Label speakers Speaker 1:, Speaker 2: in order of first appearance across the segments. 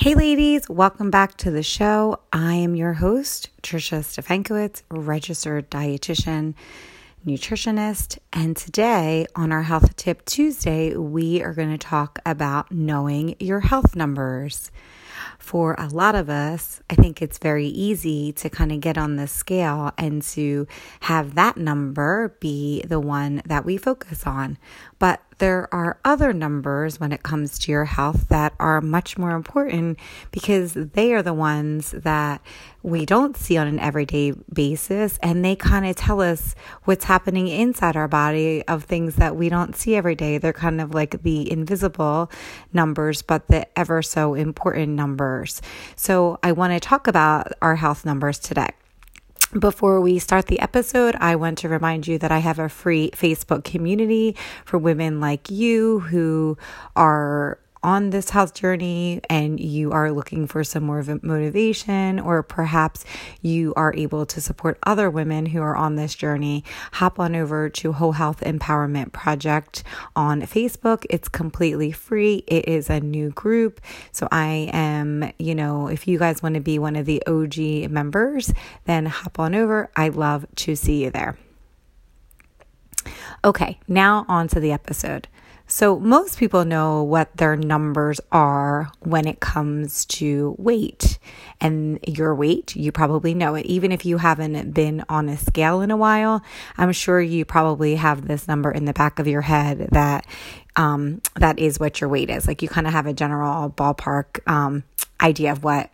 Speaker 1: Hey, ladies, welcome back to the show. I am your host, Trisha Stefankowitz, registered dietitian, nutritionist. And today on our Health Tip Tuesday, we are going to talk about knowing your health numbers for a lot of us, I think it's very easy to kind of get on the scale and to have that number be the one that we focus on. But there are other numbers when it comes to your health that are much more important because they are the ones that we don't see on an everyday basis and they kind of tell us what's happening inside our body of things that we don't see every day. They're kind of like the invisible numbers, but the ever so important numbers. So I want to talk about our health numbers today. Before we start the episode, I want to remind you that I have a free Facebook community for women like you who are on this health journey and you are looking for some more of motivation, or perhaps you are able to support other women who are on this journey, hop on over to Whole Health Empowerment Project on Facebook. It's completely free. It is a new group. So I am, you know, if you guys want to be one of the OG members, then hop on over. I love to see you there. Okay, now on to the episode. So, most people know what their numbers are when it comes to weight. And your weight, you probably know it. Even if you haven't been on a scale in a while, I'm sure you probably have this number in the back of your head that um, that is what your weight is. Like you kind of have a general ballpark um, idea of what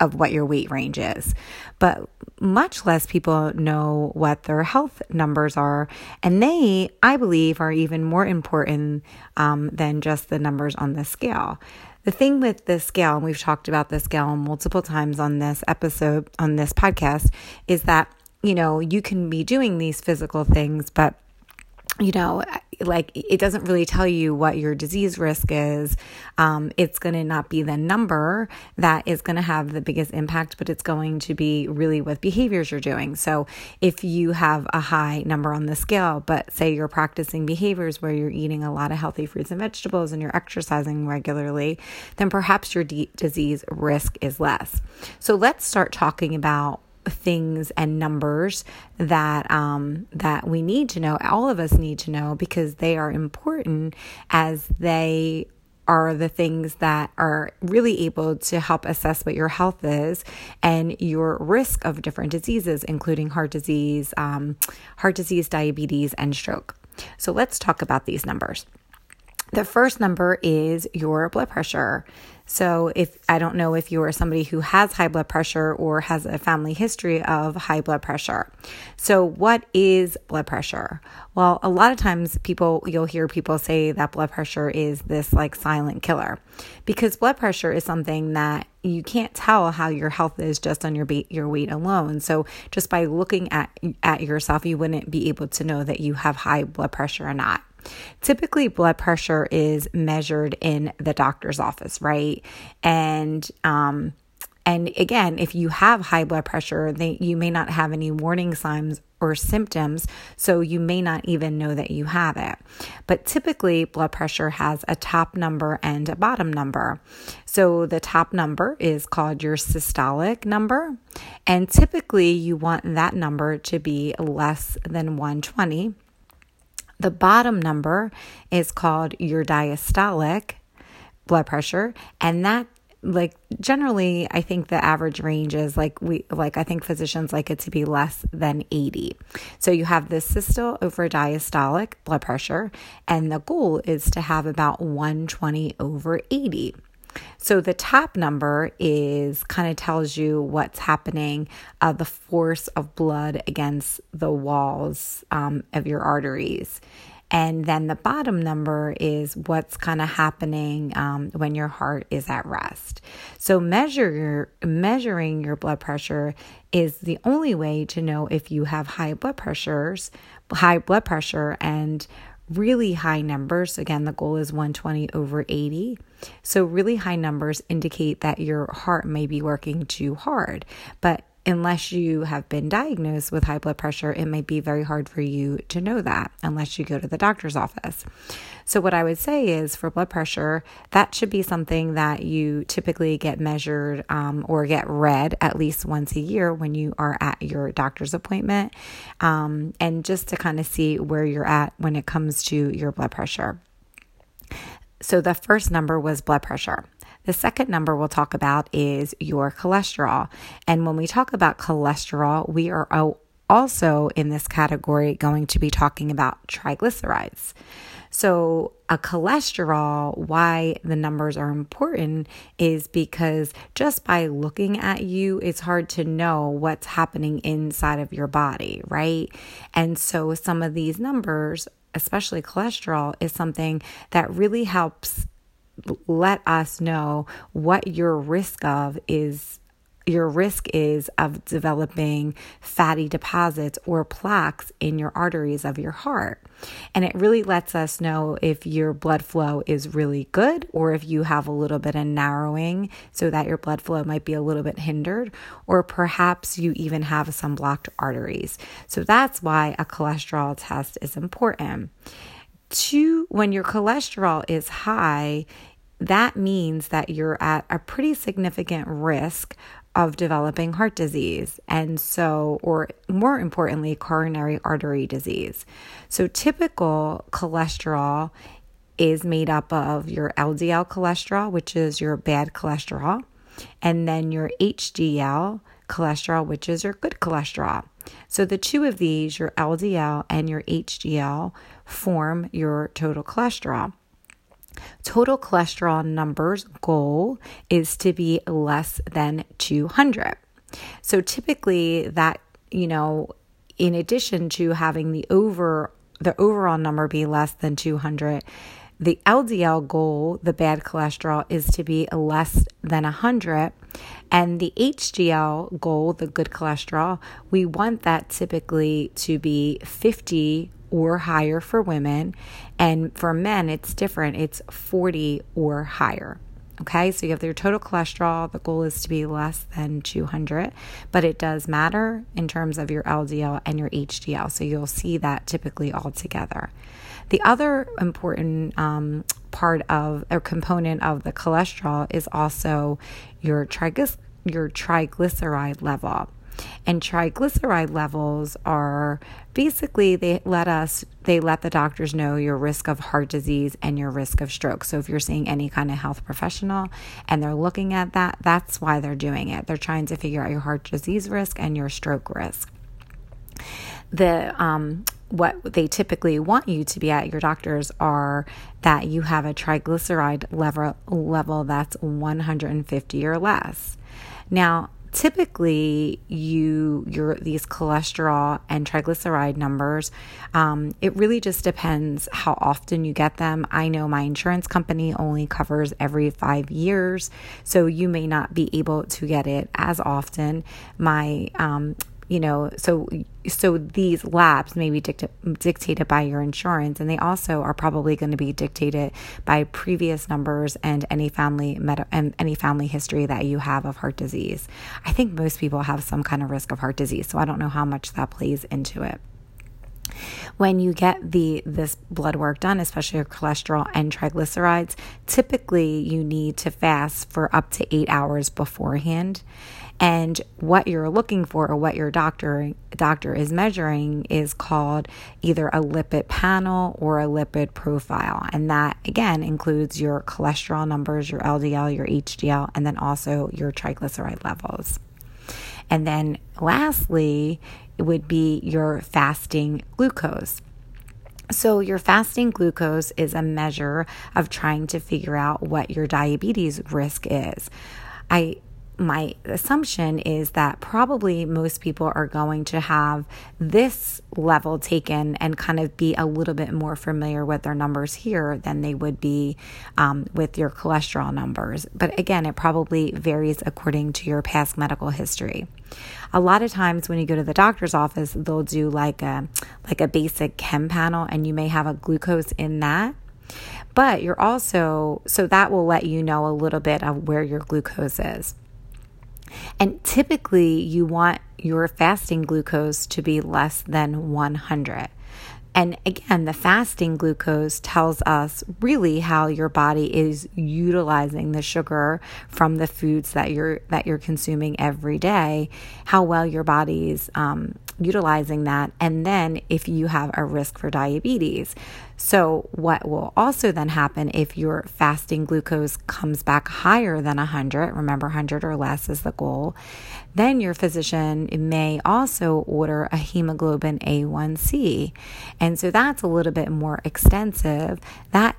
Speaker 1: of what your weight range is. But much less people know what their health numbers are. And they, I believe, are even more important um, than just the numbers on the scale. The thing with the scale, and we've talked about the scale multiple times on this episode, on this podcast, is that, you know, you can be doing these physical things, but you know, like it doesn't really tell you what your disease risk is. Um, it's going to not be the number that is going to have the biggest impact, but it's going to be really what behaviors you're doing. So if you have a high number on the scale, but say you're practicing behaviors where you're eating a lot of healthy fruits and vegetables and you're exercising regularly, then perhaps your d- disease risk is less. So let's start talking about things and numbers that um, that we need to know. All of us need to know because they are important as they are the things that are really able to help assess what your health is and your risk of different diseases, including heart disease, um, heart disease, diabetes, and stroke. So let's talk about these numbers. The first number is your blood pressure. So, if I don't know if you are somebody who has high blood pressure or has a family history of high blood pressure. So, what is blood pressure? Well, a lot of times people, you'll hear people say that blood pressure is this like silent killer because blood pressure is something that you can't tell how your health is just on your your weight alone. So, just by looking at at yourself, you wouldn't be able to know that you have high blood pressure or not. Typically, blood pressure is measured in the doctor's office, right? And, um, and again, if you have high blood pressure, they, you may not have any warning signs or symptoms, so you may not even know that you have it. But typically, blood pressure has a top number and a bottom number. So the top number is called your systolic number, and typically, you want that number to be less than 120. The bottom number is called your diastolic blood pressure, and that like generally i think the average range is like we like i think physicians like it to be less than 80 so you have this systole over diastolic blood pressure and the goal is to have about 120 over 80 so the top number is kind of tells you what's happening, uh, the force of blood against the walls um, of your arteries. And then the bottom number is what's kind of happening um, when your heart is at rest. So measure your, measuring your blood pressure is the only way to know if you have high blood pressures, high blood pressure, and really high numbers. Again, the goal is 120 over 80. So, really high numbers indicate that your heart may be working too hard. But unless you have been diagnosed with high blood pressure, it might be very hard for you to know that unless you go to the doctor's office. So, what I would say is for blood pressure, that should be something that you typically get measured um, or get read at least once a year when you are at your doctor's appointment, um, and just to kind of see where you're at when it comes to your blood pressure. So, the first number was blood pressure. The second number we'll talk about is your cholesterol. And when we talk about cholesterol, we are also in this category going to be talking about triglycerides. So, a cholesterol, why the numbers are important is because just by looking at you, it's hard to know what's happening inside of your body, right? And so, some of these numbers, especially cholesterol, is something that really helps let us know what your risk of is your risk is of developing fatty deposits or plaques in your arteries of your heart. And it really lets us know if your blood flow is really good or if you have a little bit of narrowing so that your blood flow might be a little bit hindered, or perhaps you even have some blocked arteries. So that's why a cholesterol test is important. Two, when your cholesterol is high, that means that you're at a pretty significant risk of developing heart disease and so or more importantly coronary artery disease. So typical cholesterol is made up of your LDL cholesterol, which is your bad cholesterol, and then your HDL cholesterol, which is your good cholesterol. So the two of these, your LDL and your HDL, form your total cholesterol. Total cholesterol numbers goal is to be less than 200. So typically that, you know, in addition to having the over the overall number be less than 200, the LDL goal, the bad cholesterol, is to be less than 100. And the HDL goal, the good cholesterol, we want that typically to be 50 or higher for women. And for men, it's different, it's 40 or higher. Okay, so you have your total cholesterol. The goal is to be less than 200, but it does matter in terms of your LDL and your HDL. So you'll see that typically all together. The other important um, part of or component of the cholesterol is also your, your triglyceride level. And triglyceride levels are basically they let us they let the doctors know your risk of heart disease and your risk of stroke. So if you're seeing any kind of health professional and they're looking at that, that's why they're doing it. They're trying to figure out your heart disease risk and your stroke risk. The um what they typically want you to be at your doctors are that you have a triglyceride level level that's 150 or less. Now, typically you your these cholesterol and triglyceride numbers um, it really just depends how often you get them i know my insurance company only covers every five years so you may not be able to get it as often my um, you know so so these labs may be dict- dictated by your insurance and they also are probably going to be dictated by previous numbers and any family med- and any family history that you have of heart disease. I think most people have some kind of risk of heart disease so i don't know how much that plays into it. When you get the this blood work done especially your cholesterol and triglycerides typically you need to fast for up to 8 hours beforehand and what you're looking for or what your doctor doctor is measuring is called either a lipid panel or a lipid profile. And that again includes your cholesterol numbers your LDL your HDL and then also your triglyceride levels. And then lastly it would be your fasting glucose. So, your fasting glucose is a measure of trying to figure out what your diabetes risk is. I my assumption is that probably most people are going to have this level taken and kind of be a little bit more familiar with their numbers here than they would be um, with your cholesterol numbers. But again, it probably varies according to your past medical history. A lot of times when you go to the doctor's office, they'll do like a like a basic chem panel, and you may have a glucose in that but you're also so that will let you know a little bit of where your glucose is. And typically, you want your fasting glucose to be less than 100. And again, the fasting glucose tells us really how your body is utilizing the sugar from the foods that you're that you're consuming every day, how well your body's um, utilizing that, and then if you have a risk for diabetes. So, what will also then happen if your fasting glucose comes back higher than 100, remember 100 or less is the goal, then your physician may also order a hemoglobin A1C. And so that's a little bit more extensive. That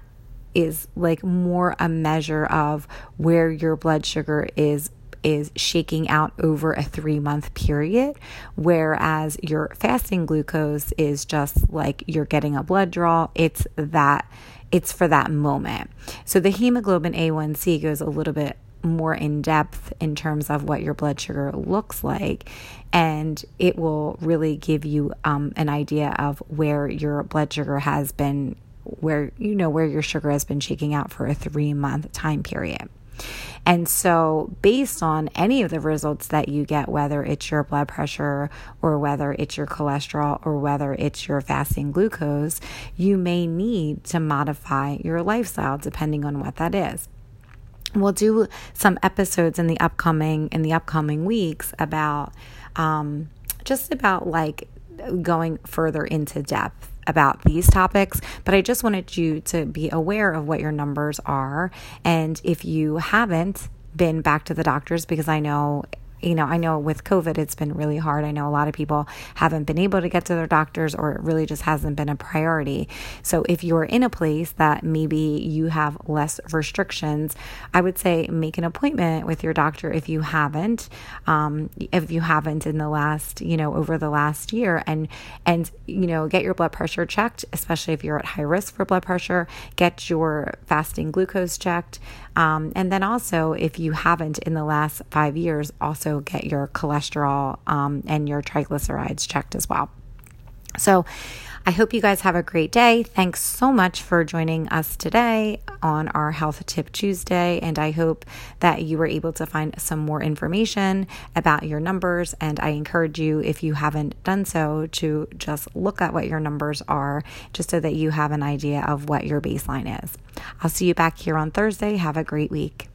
Speaker 1: is like more a measure of where your blood sugar is is shaking out over a three month period, whereas your fasting glucose is just like you're getting a blood draw. It's that, it's for that moment. So the hemoglobin A1C goes a little bit more in depth in terms of what your blood sugar looks like, and it will really give you um, an idea of where your blood sugar has been, where you know where your sugar has been shaking out for a three month time period. And so, based on any of the results that you get, whether it's your blood pressure or whether it's your cholesterol or whether it's your fasting glucose, you may need to modify your lifestyle depending on what that is. We'll do some episodes in the upcoming in the upcoming weeks about um, just about like going further into depth about these topics, but I just wanted you to be aware of what your numbers are. And if you haven't been back to the doctors, because I know you know, I know with COVID, it's been really hard. I know a lot of people haven't been able to get to their doctors or it really just hasn't been a priority. So if you're in a place that maybe you have less restrictions, I would say make an appointment with your doctor if you haven't, um, if you haven't in the last, you know, over the last year and, and, you know, get your blood pressure checked, especially if you're at high risk for blood pressure, get your fasting glucose checked. Um, and then also, if you haven't in the last five years, also get your cholesterol um, and your triglycerides checked as well. So, I hope you guys have a great day. Thanks so much for joining us today on our Health Tip Tuesday. And I hope that you were able to find some more information about your numbers. And I encourage you, if you haven't done so, to just look at what your numbers are, just so that you have an idea of what your baseline is. I'll see you back here on Thursday. Have a great week.